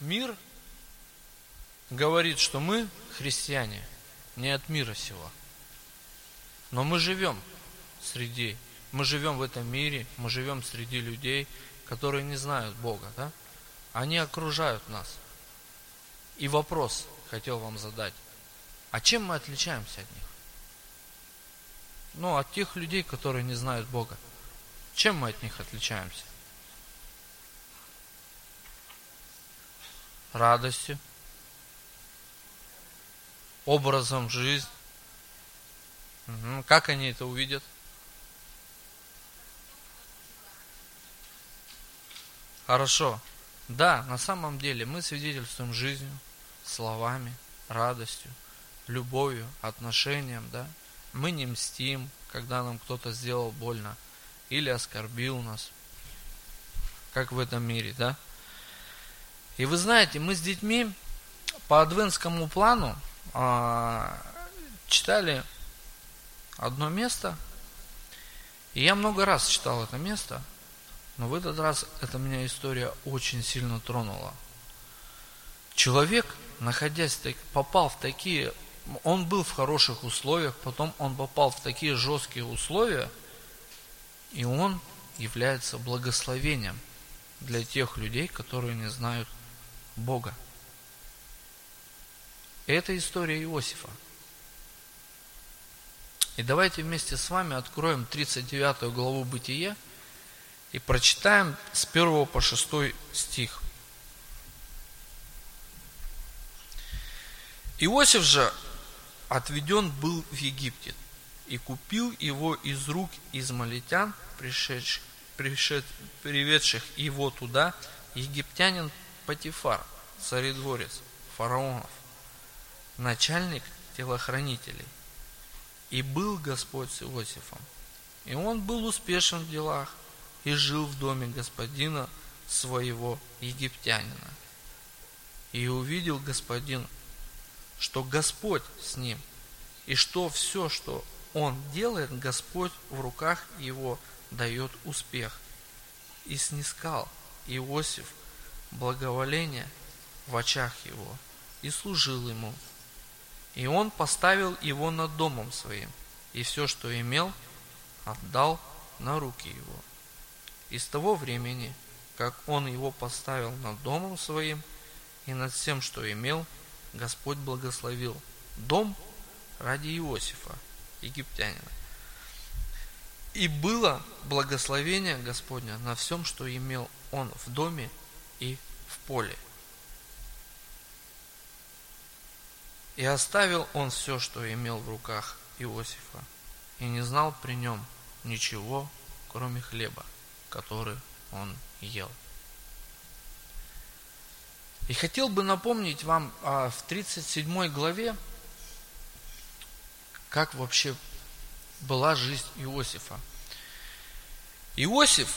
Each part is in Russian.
Мир говорит, что мы христиане, не от мира сего. Но мы живем среди, мы живем в этом мире, мы живем среди людей, которые не знают Бога, да? Они окружают нас. И вопрос хотел вам задать. А чем мы отличаемся от них? Ну, от тех людей, которые не знают Бога. Чем мы от них отличаемся? Радостью, образом жизни. Как они это увидят? Хорошо. Да, на самом деле мы свидетельствуем жизнью, словами, радостью, любовью, отношением, да. Мы не мстим, когда нам кто-то сделал больно или оскорбил нас, как в этом мире, да. И вы знаете, мы с детьми по адвентскому плану а, читали одно место, и я много раз читал это место, но в этот раз эта меня история очень сильно тронула. Человек, находясь, попал в такие, он был в хороших условиях, потом он попал в такие жесткие условия, и он является благословением для тех людей, которые не знают Бога. Это история Иосифа. И давайте вместе с вами откроем 39 главу Бытия и прочитаем с 1 по 6 стих. Иосиф же отведен был в Египте и купил его из рук измалитян, пришедших, пришед, приведших его туда, египтянин Патифар, царедворец фараонов начальник телохранителей. И был Господь с Иосифом. И он был успешен в делах и жил в доме господина своего египтянина. И увидел господин, что Господь с ним, и что все, что он делает, Господь в руках его дает успех. И снискал Иосиф благоволение в очах его, и служил ему и он поставил его над домом своим, и все, что имел, отдал на руки его. И с того времени, как он его поставил над домом своим и над всем, что имел, Господь благословил дом ради Иосифа, египтянина. И было благословение Господня на всем, что имел он в доме и в поле. И оставил он все, что имел в руках Иосифа, и не знал при нем ничего, кроме хлеба, который он ел. И хотел бы напомнить вам а, в 37 главе, как вообще была жизнь Иосифа. Иосиф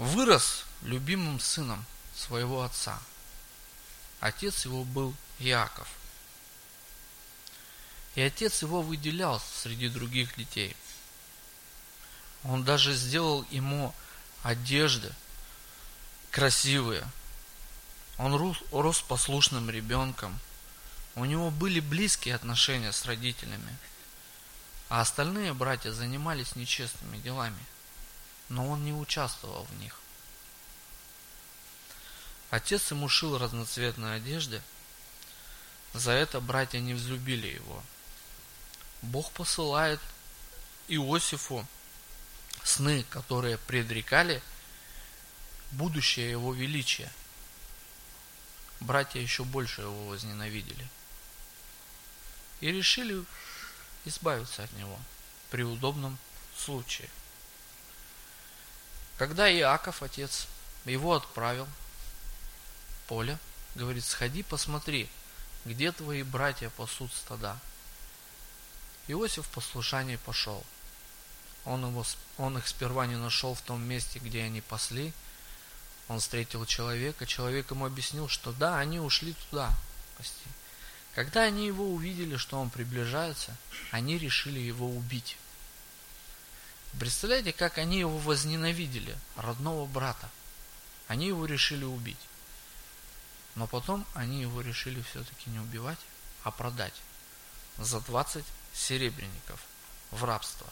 вырос любимым сыном своего отца – Отец его был Иаков. И отец его выделял среди других детей. Он даже сделал ему одежды красивые. Он рос послушным ребенком. У него были близкие отношения с родителями. А остальные братья занимались нечестными делами. Но он не участвовал в них. Отец ему шил разноцветные одежды. За это братья не взлюбили его. Бог посылает Иосифу сны, которые предрекали будущее его величия. Братья еще больше его возненавидели. И решили избавиться от него при удобном случае. Когда Иаков, отец, его отправил – поля, говорит, сходи посмотри, где твои братья пасут стада. Иосиф в послушании пошел. Он, его, он их сперва не нашел в том месте, где они пасли. Он встретил человека. Человек ему объяснил, что да, они ушли туда пасти. Когда они его увидели, что он приближается, они решили его убить. Представляете, как они его возненавидели, родного брата. Они его решили убить. Но потом они его решили все-таки не убивать, а продать за 20 серебряников в рабство.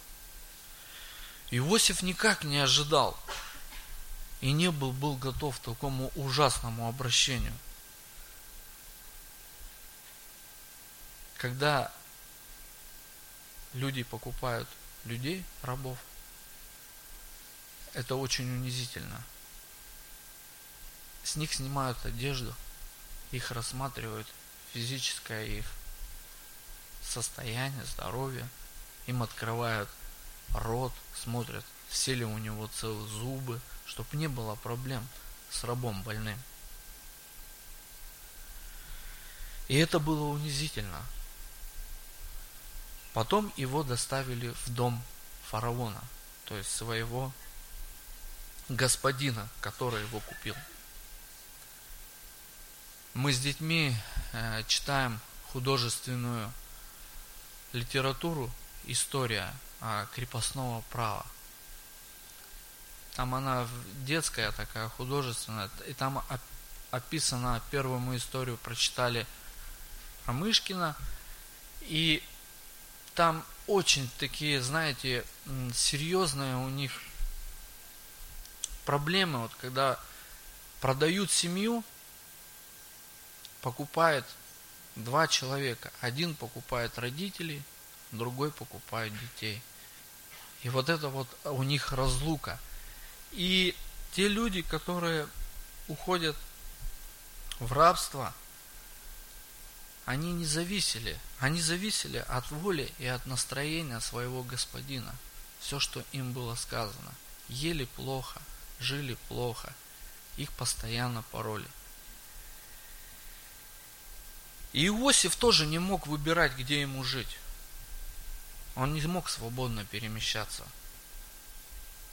Иосиф никак не ожидал и не был, был готов к такому ужасному обращению. Когда люди покупают людей, рабов, это очень унизительно. С них снимают одежду, их рассматривают физическое их состояние, здоровье, им открывают рот, смотрят, все ли у него целые зубы, чтобы не было проблем с рабом больным. И это было унизительно. Потом его доставили в дом фараона, то есть своего господина, который его купил. Мы с детьми э, читаем художественную литературу «История э, крепостного права». Там она детская такая, художественная. И там описана, первую мы историю прочитали про Мышкина. И там очень такие, знаете, серьезные у них проблемы, вот когда продают семью, покупает два человека. Один покупает родителей, другой покупает детей. И вот это вот у них разлука. И те люди, которые уходят в рабство, они не зависели. Они зависели от воли и от настроения своего господина. Все, что им было сказано. Ели плохо, жили плохо. Их постоянно пороли. И Иосиф тоже не мог выбирать, где ему жить. Он не мог свободно перемещаться.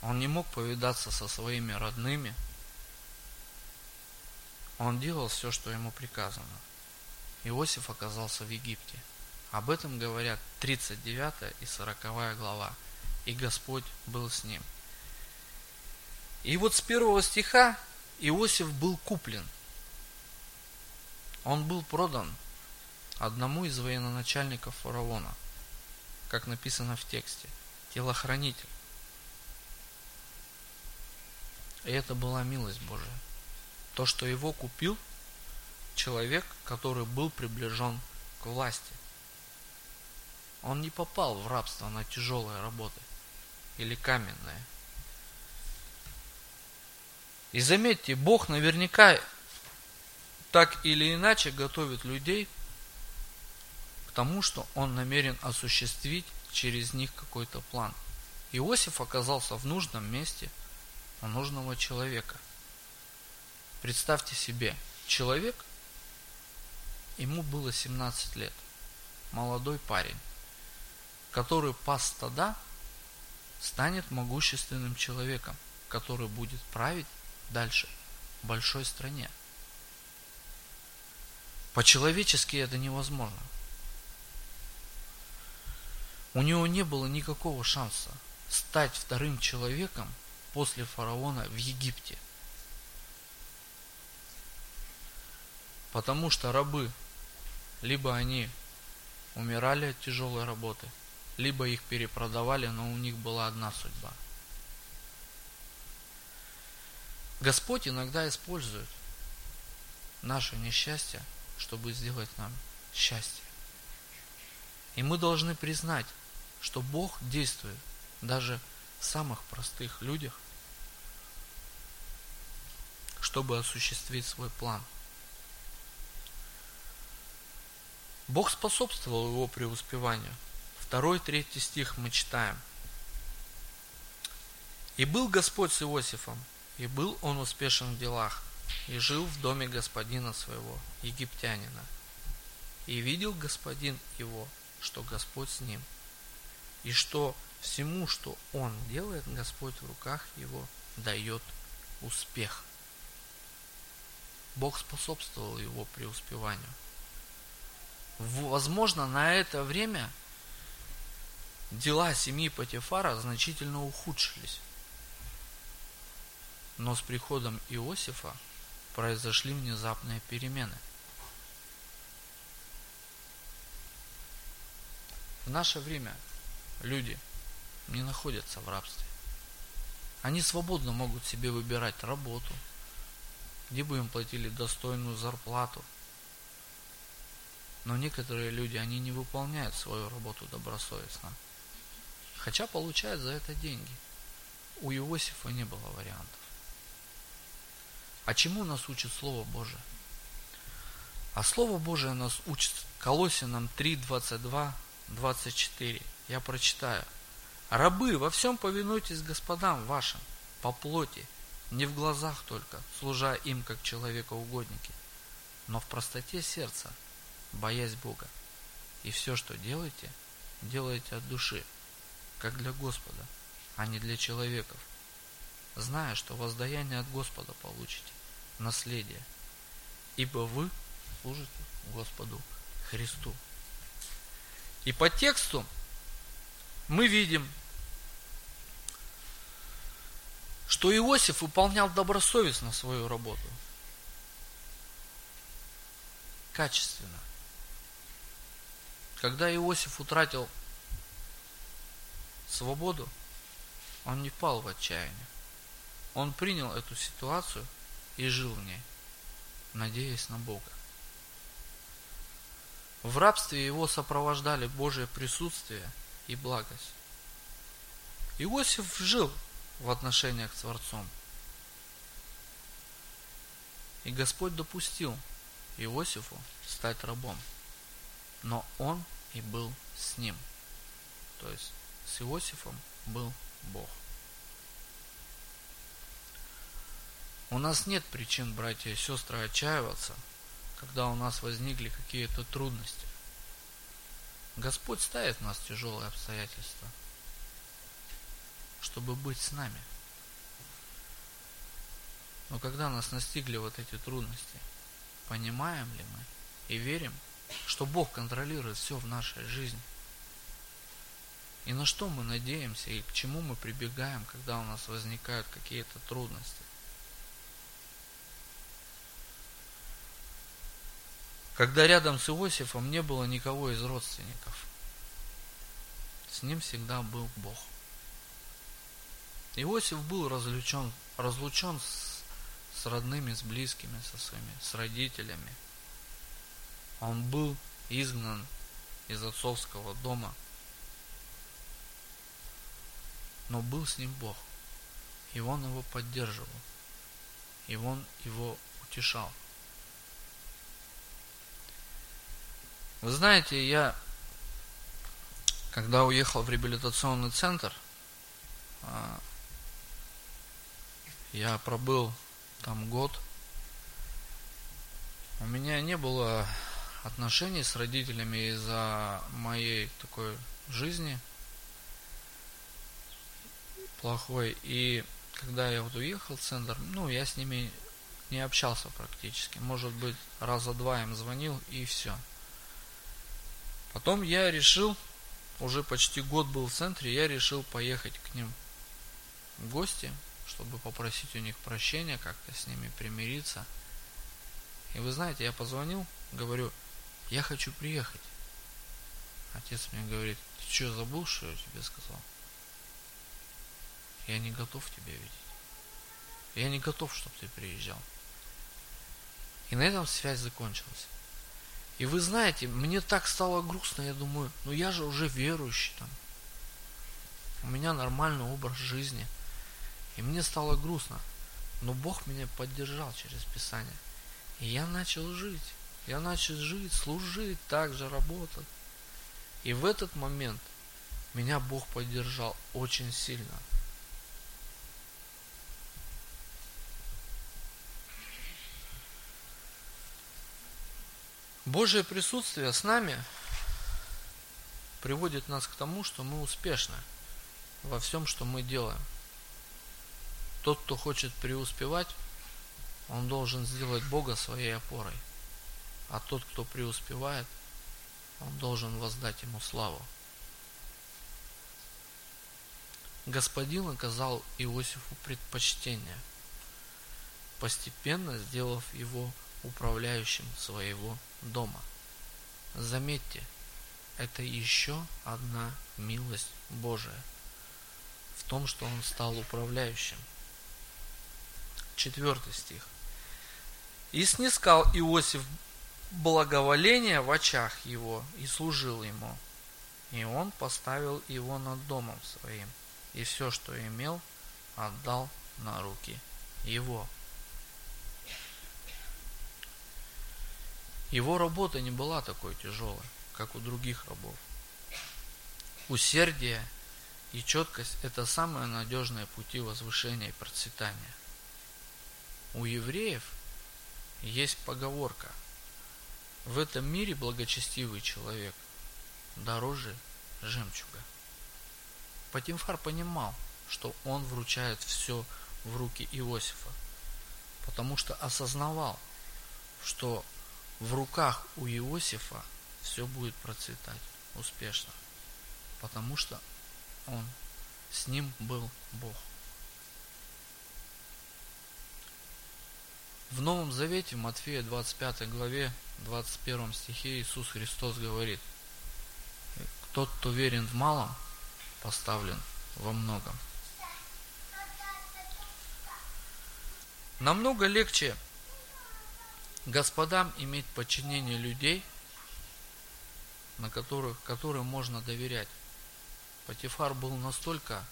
Он не мог повидаться со своими родными. Он делал все, что ему приказано. Иосиф оказался в Египте. Об этом говорят 39 и 40 глава. И Господь был с ним. И вот с первого стиха Иосиф был куплен. Он был продан одному из военачальников фараона, как написано в тексте, телохранитель. И это была милость Божия. То, что его купил человек, который был приближен к власти. Он не попал в рабство на тяжелые работы или каменные. И заметьте, Бог наверняка так или иначе готовит людей к тому, что Он намерен осуществить через них какой-то план. Иосиф оказался в нужном месте – у нужного человека. Представьте себе, человек, ему было 17 лет, молодой парень, который пас стада, станет могущественным человеком, который будет править дальше в большой стране. По-человечески это невозможно. У него не было никакого шанса стать вторым человеком после фараона в Египте. Потому что рабы, либо они умирали от тяжелой работы, либо их перепродавали, но у них была одна судьба. Господь иногда использует наше несчастье, чтобы сделать нам счастье. И мы должны признать, что Бог действует даже в самых простых людях, чтобы осуществить свой план. Бог способствовал его преуспеванию. Второй, третий стих мы читаем. «И был Господь с Иосифом, и был он успешен в делах, и жил в доме господина своего, египтянина. И видел господин его, что Господь с ним, и что всему, что он делает, Господь в руках его дает успех. Бог способствовал его преуспеванию. Возможно, на это время дела семьи Патифара значительно ухудшились. Но с приходом Иосифа произошли внезапные перемены. В наше время люди не находятся в рабстве. Они свободно могут себе выбирать работу, где бы им платили достойную зарплату. Но некоторые люди, они не выполняют свою работу добросовестно. Хотя получают за это деньги. У Иосифа не было вариантов. А чему нас учит Слово Божие? А Слово Божие нас учит Колосинам 3, 22, 24. Я прочитаю. Рабы, во всем повинуйтесь господам вашим, по плоти, не в глазах только, служа им как человекоугодники, но в простоте сердца, боясь Бога. И все, что делаете, делайте от души, как для Господа, а не для человеков, зная, что воздаяние от Господа получите, наследие, ибо вы служите Господу Христу. И по тексту мы видим, что Иосиф выполнял добросовестно свою работу. Качественно. Когда Иосиф утратил свободу, он не впал в отчаяние. Он принял эту ситуацию и жил в ней, надеясь на Бога. В рабстве его сопровождали Божие присутствие – и благость. Иосиф жил в отношениях с Творцом. И Господь допустил Иосифу стать рабом. Но он и был с ним. То есть с Иосифом был Бог. У нас нет причин, братья и сестры, отчаиваться, когда у нас возникли какие-то трудности. Господь ставит в нас тяжелые обстоятельства, чтобы быть с нами. Но когда нас настигли вот эти трудности, понимаем ли мы и верим, что Бог контролирует все в нашей жизни? И на что мы надеемся и к чему мы прибегаем, когда у нас возникают какие-то трудности? когда рядом с Иосифом не было никого из родственников. С ним всегда был Бог. Иосиф был разлучен, разлучен с, с родными, с близкими, со своими, с родителями. Он был изгнан из отцовского дома. Но был с ним Бог. И он его поддерживал. И он его утешал. Вы знаете, я, когда уехал в реабилитационный центр, а, я пробыл там год. У меня не было отношений с родителями из-за моей такой жизни плохой. И когда я вот уехал в центр, ну, я с ними не общался практически. Может быть, раза два им звонил и все. Потом я решил, уже почти год был в центре, я решил поехать к ним в гости, чтобы попросить у них прощения, как-то с ними примириться. И вы знаете, я позвонил, говорю, я хочу приехать. Отец мне говорит, ты что, забыл, что я тебе сказал? Я не готов тебя видеть. Я не готов, чтобы ты приезжал. И на этом связь закончилась. И вы знаете, мне так стало грустно, я думаю, ну я же уже верующий там. У меня нормальный образ жизни. И мне стало грустно. Но Бог меня поддержал через Писание. И я начал жить. Я начал жить, служить, также работать. И в этот момент меня Бог поддержал очень сильно. Божье присутствие с нами приводит нас к тому, что мы успешны во всем, что мы делаем. Тот, кто хочет преуспевать, он должен сделать Бога своей опорой. А тот, кто преуспевает, он должен воздать ему славу. Господин оказал Иосифу предпочтение. постепенно сделав его управляющим своего дома. Заметьте, это еще одна милость Божия в том, что он стал управляющим. Четвертый стих. «И снискал Иосиф благоволение в очах его и служил ему. И он поставил его над домом своим, и все, что имел, отдал на руки его. Его работа не была такой тяжелой, как у других рабов. Усердие и четкость – это самые надежные пути возвышения и процветания. У евреев есть поговорка – в этом мире благочестивый человек дороже жемчуга. Патимфар понимал, что он вручает все в руки Иосифа, потому что осознавал, что в руках у Иосифа все будет процветать успешно, потому что он с ним был Бог. В Новом Завете, в Матфея 25 главе, 21 стихе Иисус Христос говорит, тот, кто верен в малом, поставлен во многом. Намного легче господам иметь подчинение людей, на которых, которым можно доверять. Патифар был настолько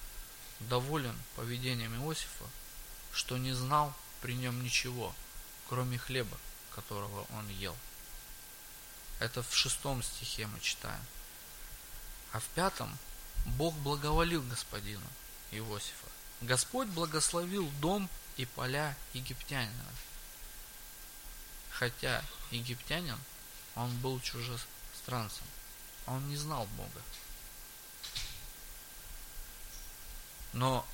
доволен поведением Иосифа, что не знал при нем ничего, кроме хлеба, которого он ел. Это в шестом стихе мы читаем. А в пятом Бог благоволил господину Иосифа. Господь благословил дом и поля египтянина. Хотя египтянин, он был чужестранцем. Он не знал Бога. Но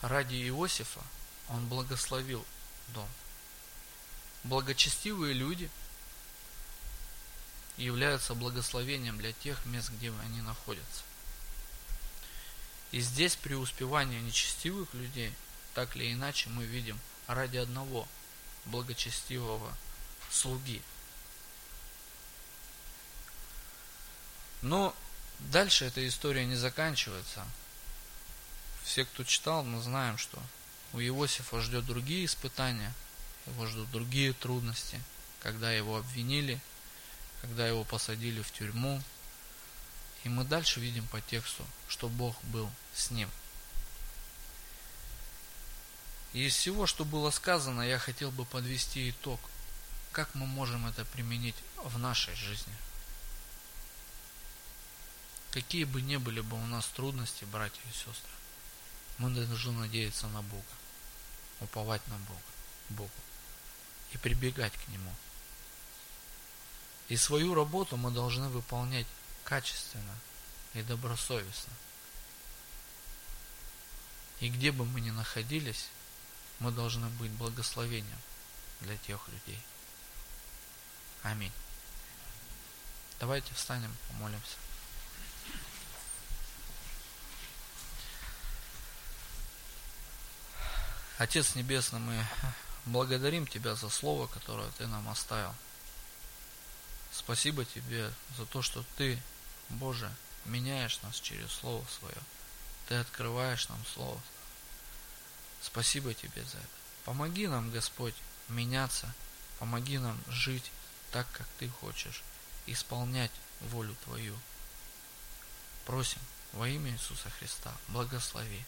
ради Иосифа он благословил дом. Благочестивые люди – являются благословением для тех мест, где они находятся. И здесь преуспевание нечестивых людей, так или иначе, мы видим ради одного благочестивого слуги. Но дальше эта история не заканчивается. Все, кто читал, мы знаем, что у Иосифа ждет другие испытания, его ждут другие трудности, когда его обвинили – когда его посадили в тюрьму. И мы дальше видим по тексту, что Бог был с ним. Из всего, что было сказано, я хотел бы подвести итог. Как мы можем это применить в нашей жизни? Какие бы ни были бы у нас трудности, братья и сестры, мы должны надеяться на Бога, уповать на Бога, Богу и прибегать к Нему – и свою работу мы должны выполнять качественно и добросовестно. И где бы мы ни находились, мы должны быть благословением для тех людей. Аминь. Давайте встанем, помолимся. Отец Небесный, мы благодарим Тебя за слово, которое Ты нам оставил. Спасибо Тебе за то, что Ты, Боже, меняешь нас через Слово Свое. Ты открываешь нам Слово. Спасибо Тебе за это. Помоги нам, Господь, меняться. Помоги нам жить так, как Ты хочешь. Исполнять волю Твою. Просим во имя Иисуса Христа. Благослови.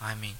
Аминь.